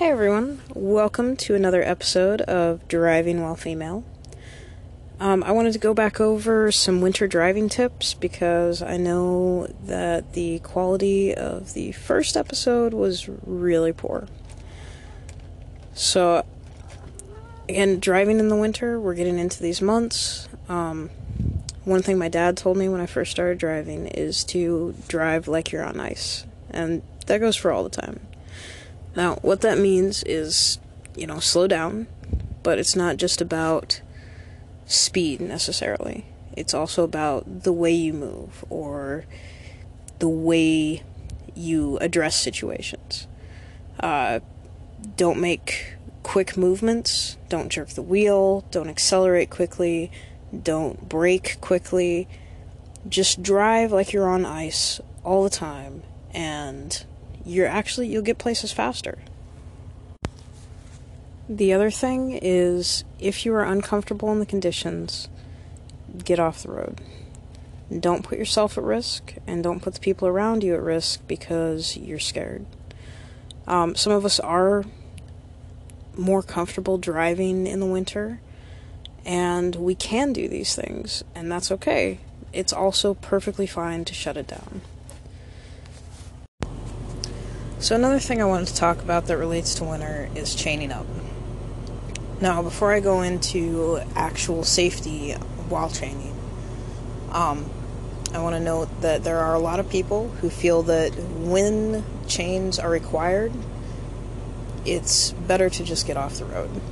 Hey everyone, welcome to another episode of Driving While Female. Um, I wanted to go back over some winter driving tips because I know that the quality of the first episode was really poor. So, again, driving in the winter, we're getting into these months. Um, one thing my dad told me when I first started driving is to drive like you're on ice, and that goes for all the time. Now, what that means is, you know, slow down, but it's not just about speed necessarily. It's also about the way you move or the way you address situations. Uh, don't make quick movements, don't jerk the wheel, don't accelerate quickly, don't brake quickly. Just drive like you're on ice all the time and you're actually you'll get places faster. The other thing is if you are uncomfortable in the conditions, get off the road. Don't put yourself at risk and don't put the people around you at risk because you're scared. Um, some of us are more comfortable driving in the winter, and we can do these things, and that's okay. It's also perfectly fine to shut it down. So, another thing I wanted to talk about that relates to winter is chaining up. Now, before I go into actual safety while chaining, um, I want to note that there are a lot of people who feel that when chains are required, it's better to just get off the road.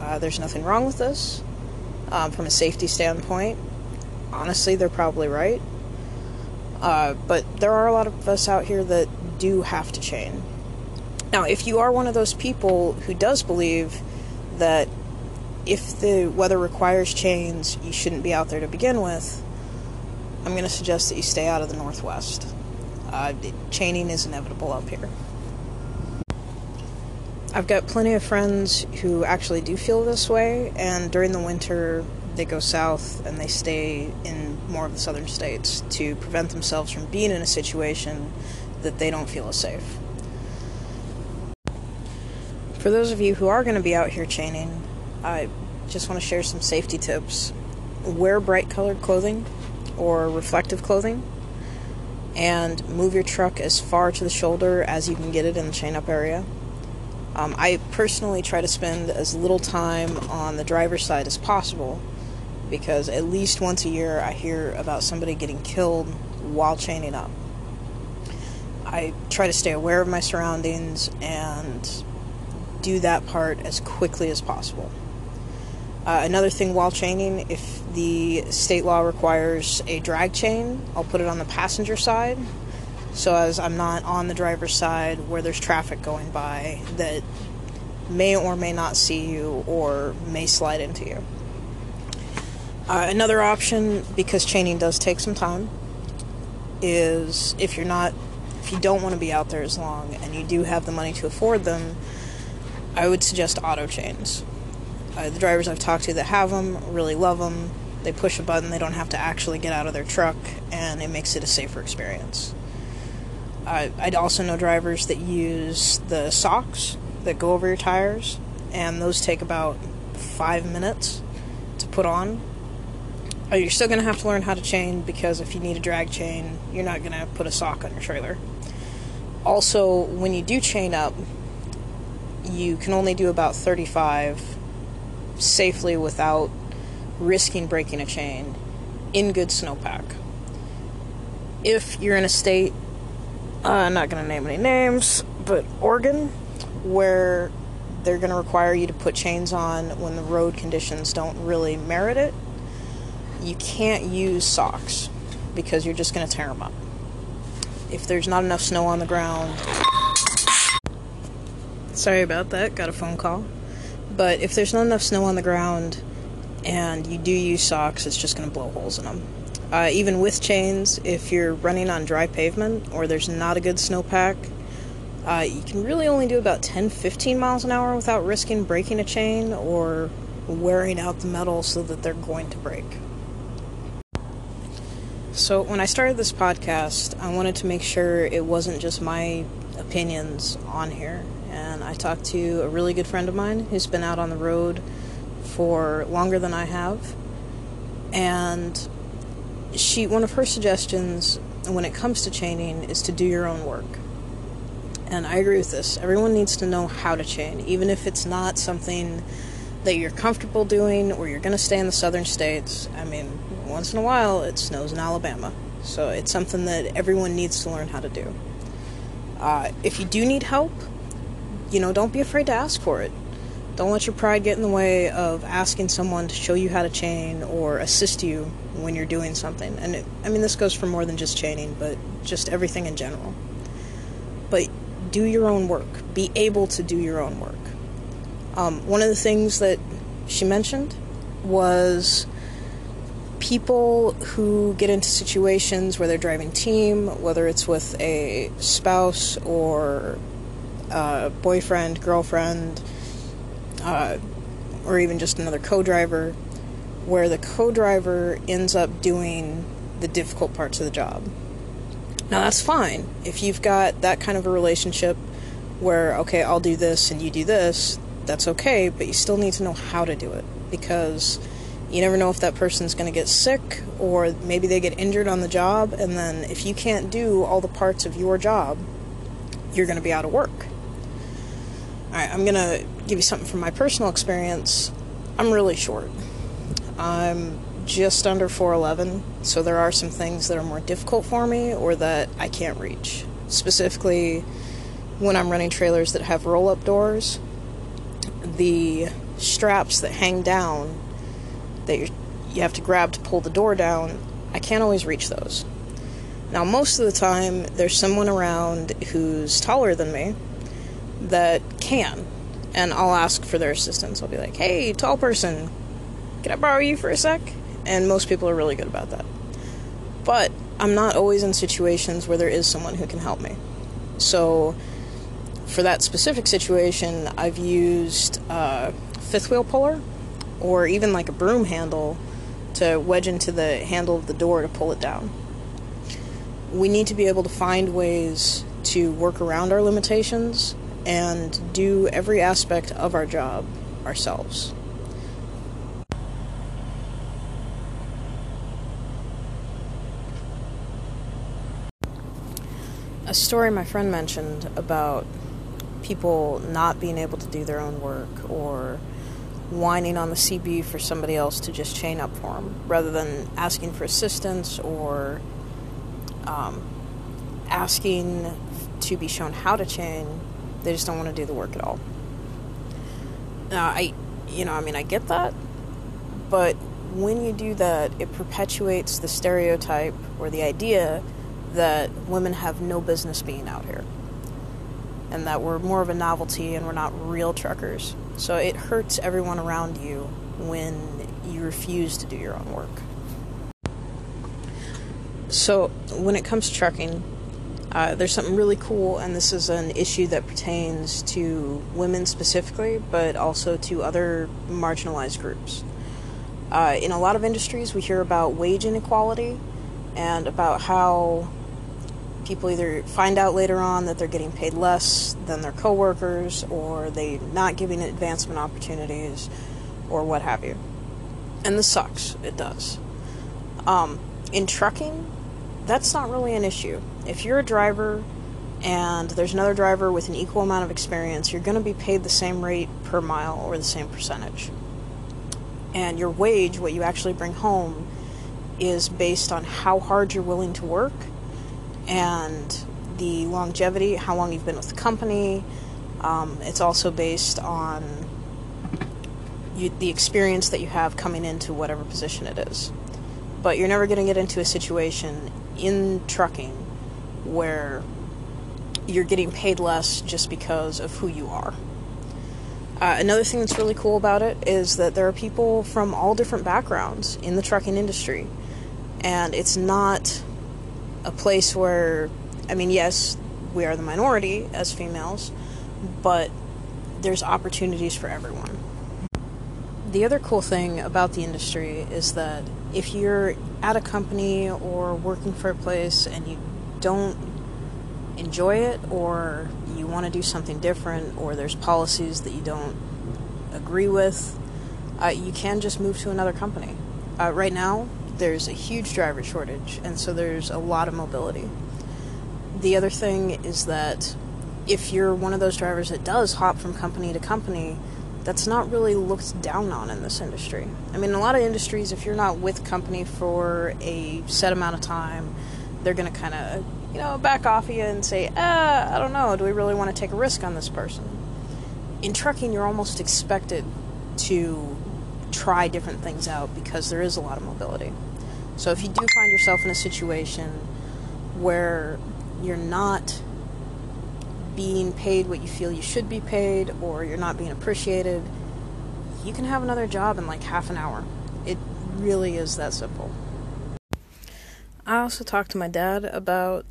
Uh, there's nothing wrong with this. Um, from a safety standpoint, honestly, they're probably right. Uh, but there are a lot of us out here that do have to chain. Now, if you are one of those people who does believe that if the weather requires chains, you shouldn't be out there to begin with, I'm going to suggest that you stay out of the Northwest. Uh, chaining is inevitable up here. I've got plenty of friends who actually do feel this way, and during the winter, they go south and they stay in more of the southern states to prevent themselves from being in a situation that they don't feel safe. For those of you who are going to be out here chaining, I just want to share some safety tips. Wear bright colored clothing or reflective clothing, and move your truck as far to the shoulder as you can get it in the chain up area. Um, I personally try to spend as little time on the driver's side as possible because at least once a year I hear about somebody getting killed while chaining up. I try to stay aware of my surroundings and do that part as quickly as possible. Uh, another thing while chaining, if the state law requires a drag chain, I'll put it on the passenger side so as I'm not on the driver's side where there's traffic going by that may or may not see you or may slide into you. Uh, another option, because chaining does take some time, is if you're not if you don't want to be out there as long and you do have the money to afford them, I would suggest auto chains. Uh, the drivers I've talked to that have them really love them. They push a button, they don't have to actually get out of their truck, and it makes it a safer experience. Uh, I'd also know drivers that use the socks that go over your tires, and those take about five minutes to put on. Uh, you're still going to have to learn how to chain because if you need a drag chain, you're not going to put a sock on your trailer also, when you do chain up, you can only do about 35 safely without risking breaking a chain in good snowpack. If you're in a state, uh, I'm not going to name any names, but Oregon, where they're going to require you to put chains on when the road conditions don't really merit it, you can't use socks because you're just going to tear them up if there's not enough snow on the ground. Sorry about that, got a phone call. But if there's not enough snow on the ground and you do use socks, it's just going to blow holes in them. Uh, even with chains, if you're running on dry pavement or there's not a good snowpack, uh, you can really only do about 10 15 miles an hour without risking breaking a chain or wearing out the metal so that they're going to break. So, when I started this podcast, I wanted to make sure it wasn't just my opinions on here. And I talked to a really good friend of mine who's been out on the road for longer than I have. And she one of her suggestions when it comes to chaining is to do your own work. And I agree with this. Everyone needs to know how to chain, even if it's not something that you're comfortable doing or you're going to stay in the southern states. I mean, once in a while it snows in Alabama. So it's something that everyone needs to learn how to do. Uh, if you do need help, you know, don't be afraid to ask for it. Don't let your pride get in the way of asking someone to show you how to chain or assist you when you're doing something. And it, I mean, this goes for more than just chaining, but just everything in general. But do your own work. Be able to do your own work. Um, one of the things that she mentioned was people who get into situations where they're driving team, whether it's with a spouse or a boyfriend, girlfriend, uh, or even just another co driver, where the co driver ends up doing the difficult parts of the job. Now, that's fine. If you've got that kind of a relationship where, okay, I'll do this and you do this, that's okay, but you still need to know how to do it because you never know if that person's going to get sick or maybe they get injured on the job, and then if you can't do all the parts of your job, you're going to be out of work. Alright, I'm going to give you something from my personal experience. I'm really short. I'm just under 4'11, so there are some things that are more difficult for me or that I can't reach. Specifically, when I'm running trailers that have roll up doors, the straps that hang down that you have to grab to pull the door down, I can't always reach those. Now, most of the time, there's someone around who's taller than me that can, and I'll ask for their assistance. I'll be like, hey, tall person, can I borrow you for a sec? And most people are really good about that. But I'm not always in situations where there is someone who can help me. So, for that specific situation, I've used a fifth wheel puller or even like a broom handle to wedge into the handle of the door to pull it down. We need to be able to find ways to work around our limitations and do every aspect of our job ourselves. A story my friend mentioned about people not being able to do their own work or whining on the CB for somebody else to just chain up for them rather than asking for assistance or um, asking to be shown how to chain. They just don't want to do the work at all. Now, I, you know, I mean, I get that, but when you do that, it perpetuates the stereotype or the idea that women have no business being out here and that we're more of a novelty and we're not real truckers. So it hurts everyone around you when you refuse to do your own work. So when it comes to trucking, uh, there's something really cool, and this is an issue that pertains to women specifically, but also to other marginalized groups. Uh, in a lot of industries, we hear about wage inequality and about how people either find out later on that they're getting paid less than their coworkers or they're not giving advancement opportunities or what have you. And this sucks. It does. Um, in trucking, that's not really an issue. If you're a driver and there's another driver with an equal amount of experience, you're going to be paid the same rate per mile or the same percentage. And your wage, what you actually bring home, is based on how hard you're willing to work and the longevity, how long you've been with the company. Um, it's also based on you, the experience that you have coming into whatever position it is. But you're never going to get into a situation in trucking where you're getting paid less just because of who you are. Uh, another thing that's really cool about it is that there are people from all different backgrounds in the trucking industry, and it's not a place where, I mean, yes, we are the minority as females, but there's opportunities for everyone. The other cool thing about the industry is that if you're at a company or working for a place and you don't enjoy it or you want to do something different or there's policies that you don't agree with, uh, you can just move to another company. Uh, right now, there's a huge driver shortage, and so there's a lot of mobility. The other thing is that if you're one of those drivers that does hop from company to company, that's not really looked down on in this industry. I mean, in a lot of industries, if you're not with company for a set amount of time, they're going to kind of, you know, back off you and say, ah, I don't know, do we really want to take a risk on this person? In trucking, you're almost expected to try different things out because there is a lot of mobility. So if you do find yourself in a situation where you're not being paid what you feel you should be paid or you're not being appreciated, you can have another job in like half an hour. It really is that simple. I also talked to my dad about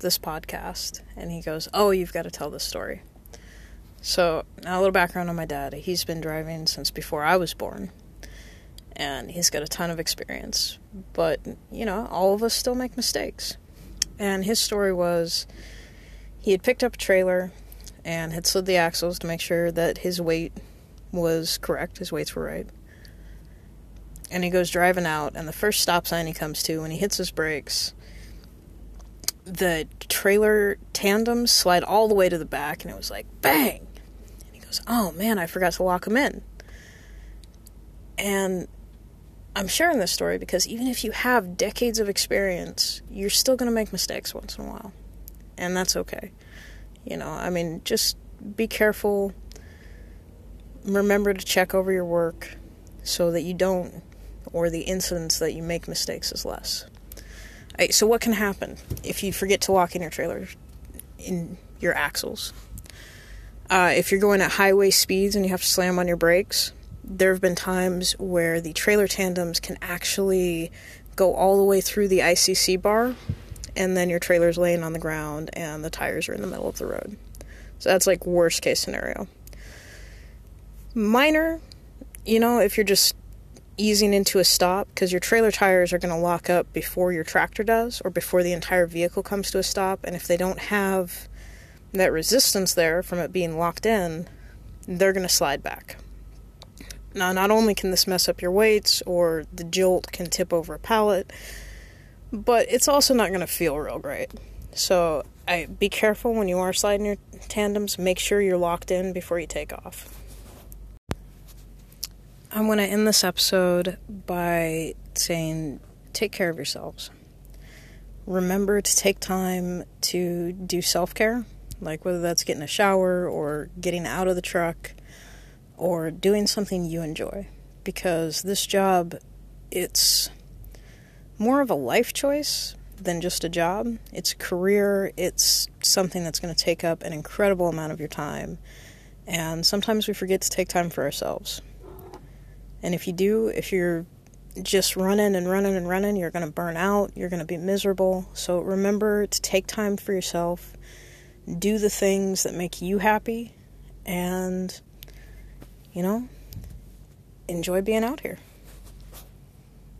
this podcast, and he goes, Oh, you've got to tell this story. So, a little background on my dad. He's been driving since before I was born, and he's got a ton of experience. But, you know, all of us still make mistakes. And his story was he had picked up a trailer and had slid the axles to make sure that his weight was correct, his weights were right. And he goes driving out, and the first stop sign he comes to, when he hits his brakes, the trailer tandems slide all the way to the back, and it was like bang. And he goes, "Oh man, I forgot to lock them in." And I'm sharing this story because even if you have decades of experience, you're still going to make mistakes once in a while and that's okay. You know, I mean, just be careful. Remember to check over your work so that you don't, or the incidents that you make mistakes is less. Right, so, what can happen if you forget to lock in your trailer in your axles? Uh, if you're going at highway speeds and you have to slam on your brakes, there have been times where the trailer tandems can actually go all the way through the ICC bar and then your trailer's laying on the ground and the tires are in the middle of the road. So that's like worst case scenario. Minor, you know, if you're just easing into a stop because your trailer tires are going to lock up before your tractor does or before the entire vehicle comes to a stop and if they don't have that resistance there from it being locked in, they're going to slide back. Now, not only can this mess up your weights or the jolt can tip over a pallet, but it's also not going to feel real great. So I be careful when you are sliding your tandems. Make sure you're locked in before you take off. I'm going to end this episode by saying take care of yourselves. Remember to take time to do self care, like whether that's getting a shower or getting out of the truck or doing something you enjoy. Because this job, it's more of a life choice than just a job. It's a career, it's something that's going to take up an incredible amount of your time. And sometimes we forget to take time for ourselves. And if you do, if you're just running and running and running, you're going to burn out, you're going to be miserable. So remember to take time for yourself, do the things that make you happy, and, you know, enjoy being out here.